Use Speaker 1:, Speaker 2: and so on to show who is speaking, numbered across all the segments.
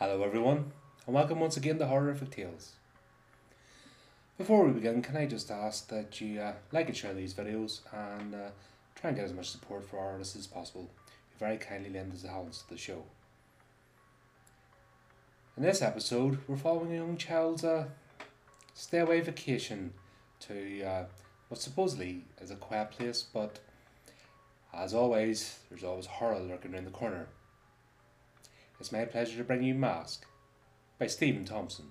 Speaker 1: Hello, everyone, and welcome once again to Horrorific Tales. Before we begin, can I just ask that you uh, like and share these videos and uh, try and get as much support for our artists as possible. You very kindly lend us a hand to the show. In this episode, we're following a young child's uh, stay away vacation to uh, what supposedly is a quiet place, but as always, there's always horror lurking around the corner. It's my pleasure to bring you Mask by Steven Thompson.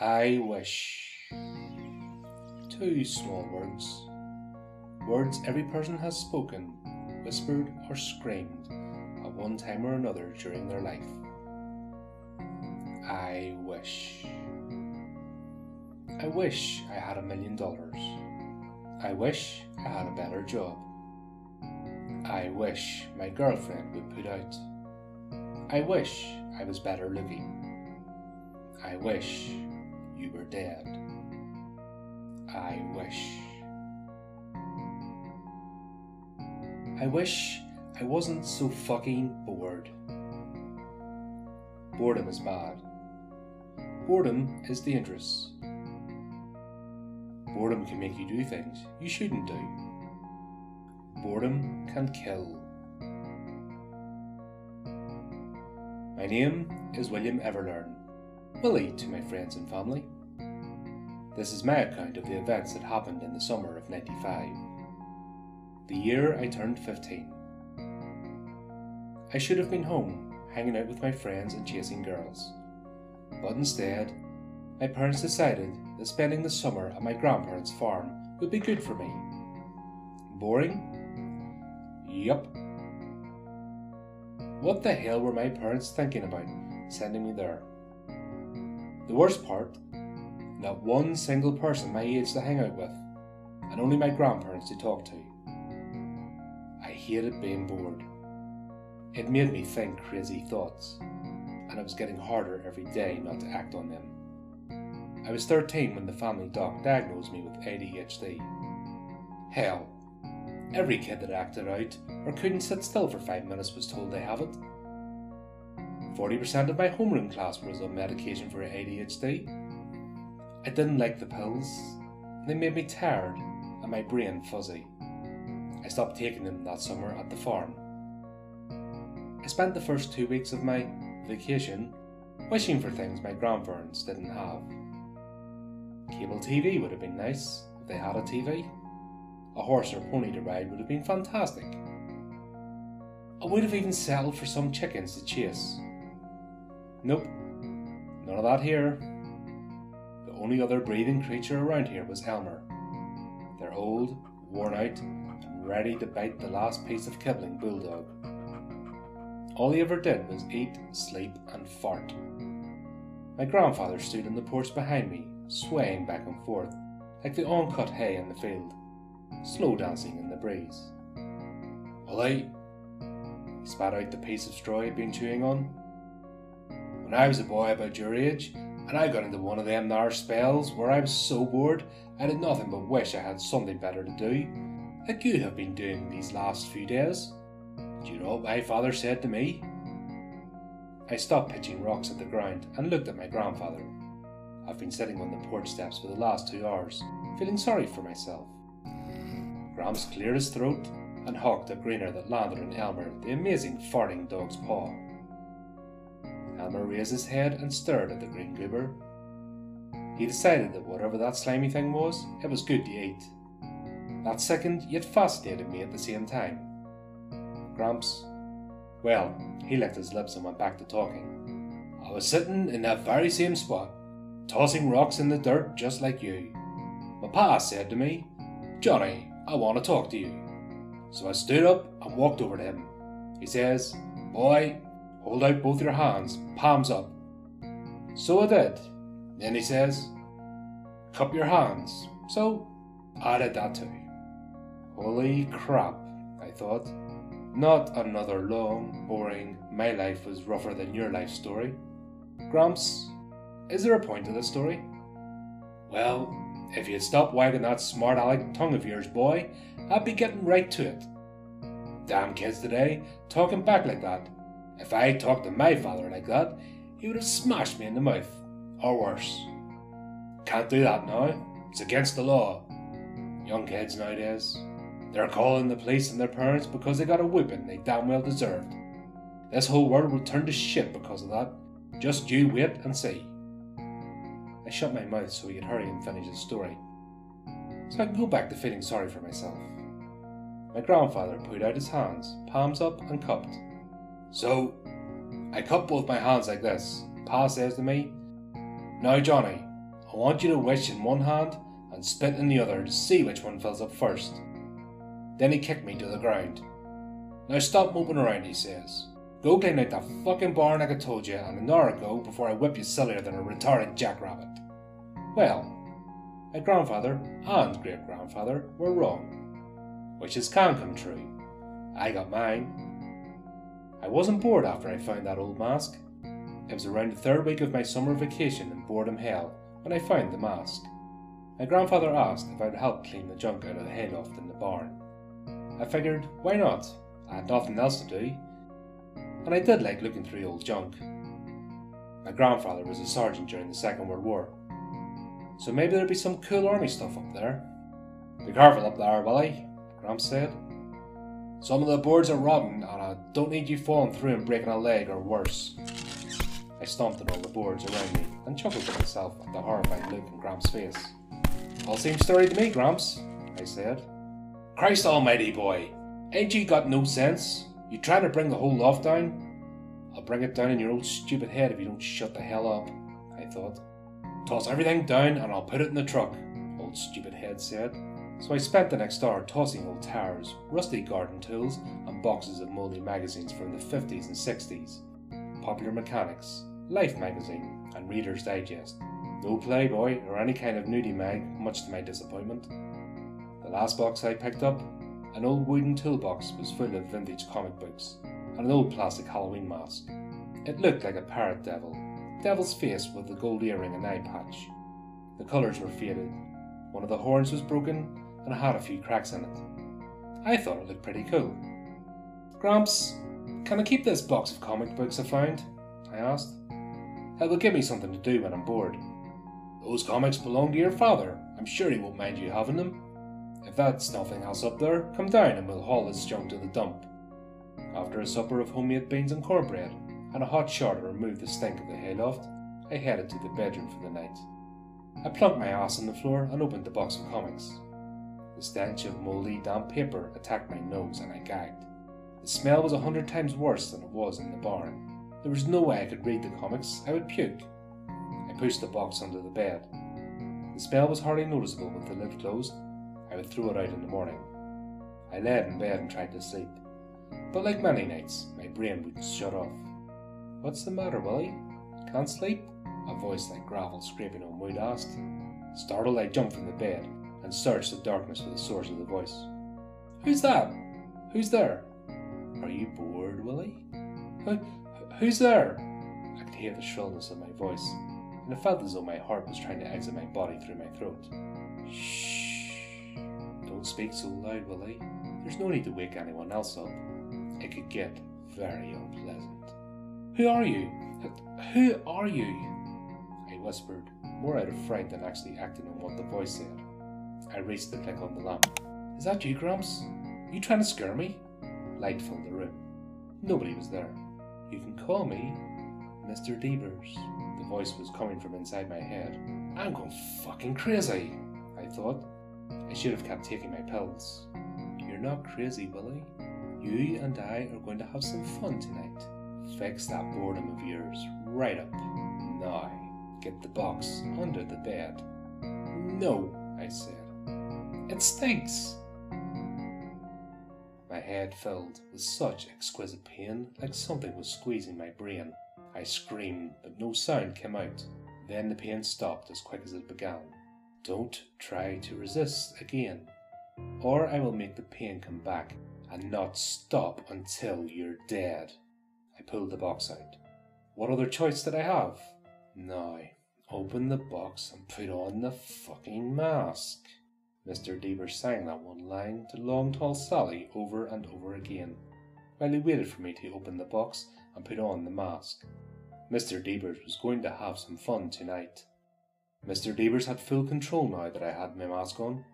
Speaker 1: I wish. Two small words. Words every person has spoken, whispered, or screamed at one time or another during their life. I wish. I wish I had a million dollars. I wish I had a better job. I wish my girlfriend would put out. I wish I was better looking. I wish you were dead. I wish. I wish I wasn't so fucking bored. Boredom is bad. Boredom is dangerous. Boredom can make you do things you shouldn't do. Boredom can kill. My name is William Everlearn, Willie to my friends and family. This is my account of the events that happened in the summer of 95, the year I turned 15. I should have been home, hanging out with my friends and chasing girls, but instead, my parents decided that spending the summer at my grandparents' farm would be good for me. Boring? Yup. What the hell were my parents thinking about sending me there? The worst part, not one single person my age to hang out with, and only my grandparents to talk to. I hated being bored. It made me think crazy thoughts, and it was getting harder every day not to act on them. I was 13 when the family doc diagnosed me with ADHD. Hell, every kid that acted out or couldn't sit still for five minutes was told they have it. 40% of my homeroom class was on medication for ADHD. I didn't like the pills. They made me tired and my brain fuzzy. I stopped taking them that summer at the farm. I spent the first two weeks of my vacation wishing for things my grandparents didn't have. Cable TV would have been nice if they had a TV. A horse or pony to ride would have been fantastic. I would have even settled for some chickens to chase. Nope, none of that here. The only other breathing creature around here was Elmer. They're old, worn out, and ready to bite the last piece of kibling bulldog. All he ever did was eat, sleep, and fart. My grandfather stood on the porch behind me, swaying back and forth, like the uncut hay in the field, slow dancing in the breeze. Willie, he spat out the piece of straw he'd been chewing on. When I was a boy about your age, and I got into one of them there spells where I was so bored I did nothing but wish I had something better to do, like you have been doing these last few days. Do you know what my father said to me? I stopped pitching rocks at the ground and looked at my grandfather. I've been sitting on the porch steps for the last two hours, feeling sorry for myself. Gramps cleared his throat and hawked a greener that landed on Elmer, the amazing farting dog's paw. Elmer raised his head and stared at the green goober. He decided that whatever that slimy thing was, it was good to eat. That second yet fascinated me at the same time. Gramps, well, he licked his lips and went back to talking. I was sitting in that very same spot, tossing rocks in the dirt just like you. My pa said to me, Johnny, I want to talk to you. So I stood up and walked over to him. He says, Boy, hold out both your hands, palms up. So I did. Then he says, Cup your hands. So I did that too. Holy crap, I thought. Not another long, boring, my life was rougher than your life story. Gramps, is there a point to this story? Well, If you'd stop wagging that smart aleck tongue of yours, boy, I'd be getting right to it. Damn kids today, talking back like that. If I talked to my father like that, he would have smashed me in the mouth, or worse. Can't do that now. It's against the law. Young kids nowadays, they're calling the police on their parents because they got a whipping they damn well deserved. This whole world will turn to shit because of that. Just you wait and see. I shut my mouth so he could hurry and finish his story, so I could go back to feeling sorry for myself. My grandfather put out his hands, palms up, and cupped. So, I cupped both my hands like this. Pa says to me, Now, Johnny, I want you to wish in one hand and spit in the other to see which one fills up first. Then he kicked me to the ground. Now stop moping around, he says. Go clean out that fucking barn like I told you, and an hour ago before I whip you sillier than a retarded jackrabbit. Well, my grandfather and great grandfather were wrong. Wishes can come true. I got mine. I wasn't bored after I found that old mask. It was around the third week of my summer vacation in Boredom Hell when I found the mask. My grandfather asked if I'd help clean the junk out of the hayloft in the barn. I figured, why not? I had nothing else to do. And I did like looking through old junk. My grandfather was a sergeant during the Second World War, so maybe there'd be some cool army stuff up there. Be careful up there, Willie, Gramps said. Some of the boards are rotten, and I don't need you falling through and breaking a leg or worse. I stomped on all the boards around me and chuckled to myself at the horrified look in Gramps' face. All seems sturdy to me, Gramps, I said. Christ almighty, boy! Ain't you got no sense? You trying to bring the whole loft down? I'll bring it down in your old stupid head if you don't shut the hell up, I thought. Toss everything down and I'll put it in the truck, old stupid head said. So I spent the next hour tossing old towers, rusty garden tools, and boxes of mouldy magazines from the 50s and 60s. Popular Mechanics, Life magazine, and Reader's Digest. No Playboy or any kind of nudie mag, much to my disappointment. The last box I picked up, an old wooden toolbox, was full of vintage comic books and an old plastic Halloween mask. It looked like a parrot devil, devil's face with a gold earring and eye patch. The colours were faded, one of the horns was broken, and had a few cracks in it. I thought it looked pretty cool. Gramps, can I keep this box of comic books I found? I asked. It will give me something to do when I'm bored. Those comics belong to your father. I'm sure he won't mind you having them. If that's nothing else up there, come down and we'll haul this junk to the dump. After a supper of homemade beans and cornbread, and a hot shower to remove the stink of the hayloft, I headed to the bedroom for the night. I plunked my ass on the floor and opened the box of comics. The stench of mouldy, damp paper attacked my nose and I gagged. The smell was a hundred times worse than it was in the barn. There was no way I could read the comics, I would puke. I pushed the box under the bed. The smell was hardly noticeable with the lid closed. I would throw it out in the morning. I lay in bed and tried to sleep. But like many nights, my brain would shut off. What's the matter, Willie? Can't sleep? A voice like gravel scraping on wood asked. Startled, I jumped from the bed and searched the darkness for the source of the voice. Who's that? Who's there? Are you bored, Willie? Who, who's there? I could hear the shrillness of my voice, and it felt as though my heart was trying to exit my body through my throat. Shh! Don't speak so loud, Willie. There's no need to wake anyone else up. It could get very unpleasant. Who are you? Who are you? I whispered, more out of fright than actually acting on what the voice said. I raised the click on the lamp. Is that you, Gramps? You trying to scare me? Light filled the room. Nobody was there. You can call me Mr. Devers. The voice was coming from inside my head. I'm going fucking crazy, I thought. I should have kept taking my pills. You're not crazy, Willie. You and I are going to have some fun tonight. Fix that boredom of yours right up. Now, get the box under the bed. No, I said. It stinks. My head filled with such exquisite pain, like something was squeezing my brain. I screamed, but no sound came out. Then the pain stopped as quick as it began. Don't try to resist again, or I will make the pain come back and not stop until you're dead. I pulled the box out. What other choice did I have? Now, open the box and put on the fucking mask. Mr. Deeber sang that one line to Long Tall Sally over and over again, while he waited for me to open the box and put on the mask. Mr. Deebers was going to have some fun tonight. Mr. Deebers had full control now that I had my mask on.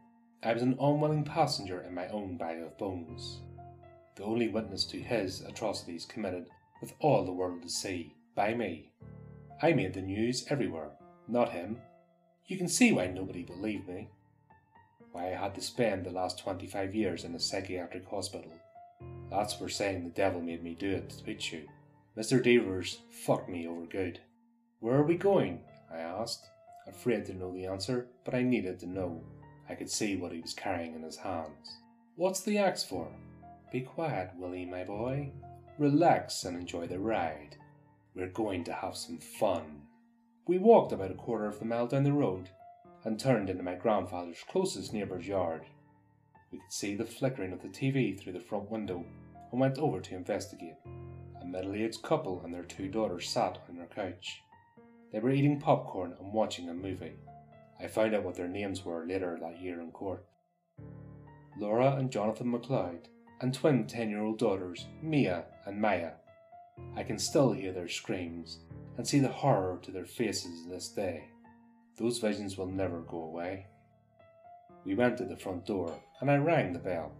Speaker 1: I was an unwilling passenger in my own bag of bones, the only witness to his atrocities committed with all the world to see by me. I made the news everywhere, not him. You can see why nobody believed me. Why I had to spend the last 25 years in a psychiatric hospital. That's where saying the devil made me do it to beat you. Mr. Devers fucked me over good. Where are we going? I asked, afraid to know the answer, but I needed to know. I could see what he was carrying in his hands. What's the axe for? Be quiet, Willie, my boy. Relax and enjoy the ride. We're going to have some fun. We walked about a quarter of the mile down the road and turned into my grandfather's closest neighbour's yard. We could see the flickering of the TV through the front window and went over to investigate. A middle aged couple and their two daughters sat on their couch. They were eating popcorn and watching a movie. I found out what their names were later that year in court. Laura and Jonathan McLeod, and twin 10 year old daughters, Mia and Maya. I can still hear their screams and see the horror to their faces this day. Those visions will never go away. We went to the front door and I rang the bell.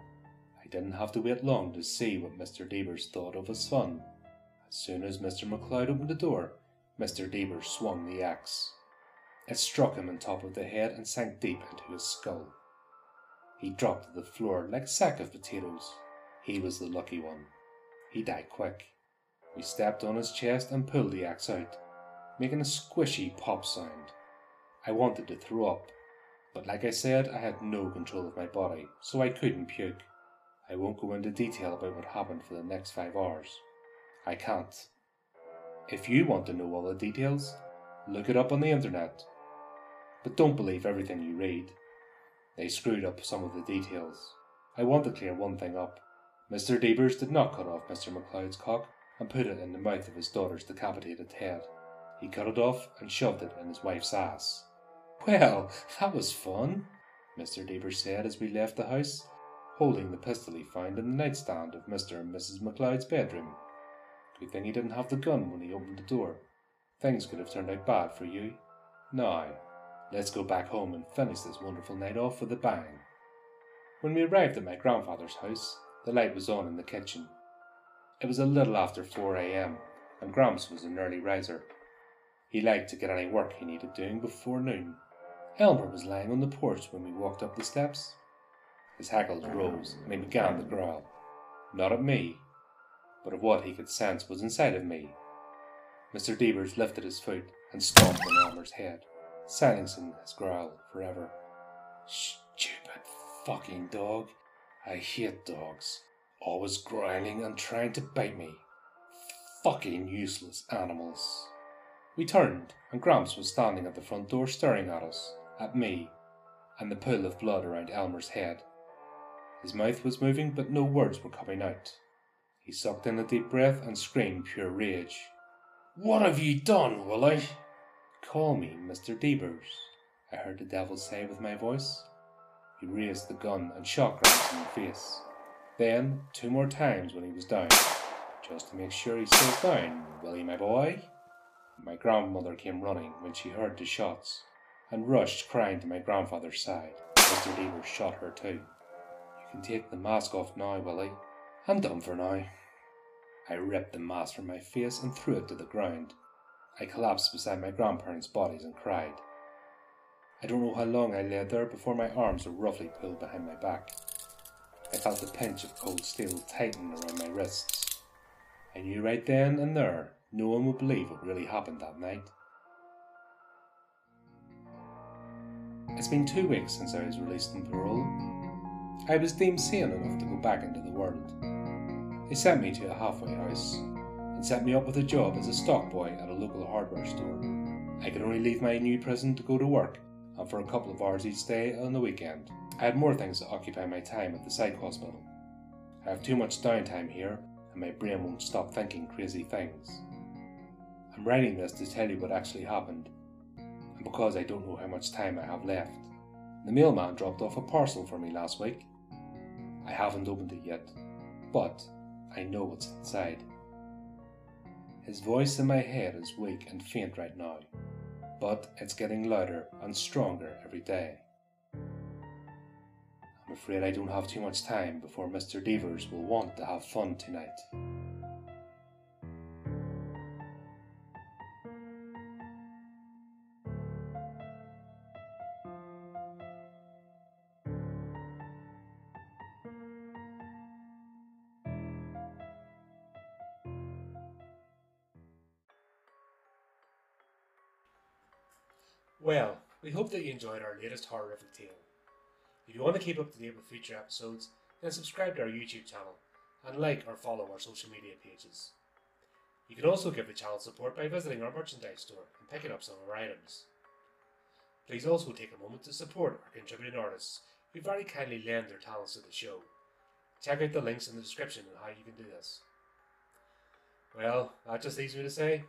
Speaker 1: I didn't have to wait long to see what Mr. Devers thought of his fun. As soon as Mr. McLeod opened the door, Mr. Devers swung the axe. It struck him on top of the head and sank deep into his skull. He dropped to the floor like a sack of potatoes. He was the lucky one. He died quick. We stepped on his chest and pulled the axe out, making a squishy pop sound. I wanted to throw up, but like I said, I had no control of my body, so I couldn't puke. I won't go into detail about what happened for the next five hours. I can't. If you want to know all the details, look it up on the internet. But don't believe everything you read. They screwed up some of the details. I want to clear one thing up. Mr. Devers did not cut off Mr. McLeod's cock and put it in the mouth of his daughter's decapitated head. He cut it off and shoved it in his wife's ass. Well, that was fun, Mr. Devers said as we left the house, holding the pistol he found in the nightstand of Mr. and Mrs. McLeod's bedroom. Good thing he didn't have the gun when he opened the door. Things could have turned out bad for you. Now, let's go back home and finish this wonderful night off with a bang. When we arrived at my grandfather's house, the light was on in the kitchen. It was a little after 4 a.m., and Gramps was an early riser. He liked to get any work he needed doing before noon. Elmer was lying on the porch when we walked up the steps. His hackles rose, and he began to growl. Not at me, but of what he could sense was inside of me. Mr. Devers lifted his foot and stomped on Elmer's head, silencing his growl forever. Stupid fucking dog. I hate dogs. Always growling and trying to bite me. Fucking useless animals. We turned, and Gramps was standing at the front door staring at us at me, and the pool of blood around Elmer's head. His mouth was moving, but no words were coming out. He sucked in a deep breath and screamed pure rage. What have you done, Willie? Call me Mr. Devers, I heard the devil say with my voice. He raised the gun and shot Gramps in the face. Then, two more times when he was down, just to make sure he stayed down, Willie, my boy. My grandmother came running when she heard the shots and rushed crying to my grandfather's side. Mr. Devers shot her too. You can take the mask off now, Willie. I'm done for now. I ripped the mask from my face and threw it to the ground. I collapsed beside my grandparents' bodies and cried. I don't know how long I lay there before my arms were roughly pulled behind my back. I felt the pinch of cold steel tighten around my wrists. I knew right then and there no one would believe what really happened that night. It's been two weeks since I was released on parole. I was deemed sane enough to go back into the world. They sent me to a halfway house and set me up with a job as a stock boy at a local hardware store. I could only leave my new prison to go to work and for a couple of hours each day on the weekend. I had more things to occupy my time at the psych hospital. I have too much downtime here and my brain won't stop thinking crazy things. I'm writing this to tell you what actually happened and because I don't know how much time I have left. The mailman dropped off a parcel for me last week. I haven't opened it yet, but I know what's inside. His voice in my head is weak and faint right now, but it's getting louder and stronger every day. I'm afraid I don't have too much time before Mr. Devers will want to have fun tonight.
Speaker 2: Enjoyed our latest horror horrific tale. If you want to keep up to date with future episodes, then subscribe to our YouTube channel and like or follow our social media pages. You can also give the channel support by visiting our merchandise store and picking up some of our items. Please also take a moment to support our contributing artists who very kindly lend their talents to the show. Check out the links in the description on how you can do this. Well, that just leaves me to say,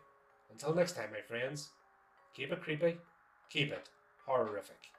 Speaker 2: until next time, my friends, keep it creepy, keep it horrorific.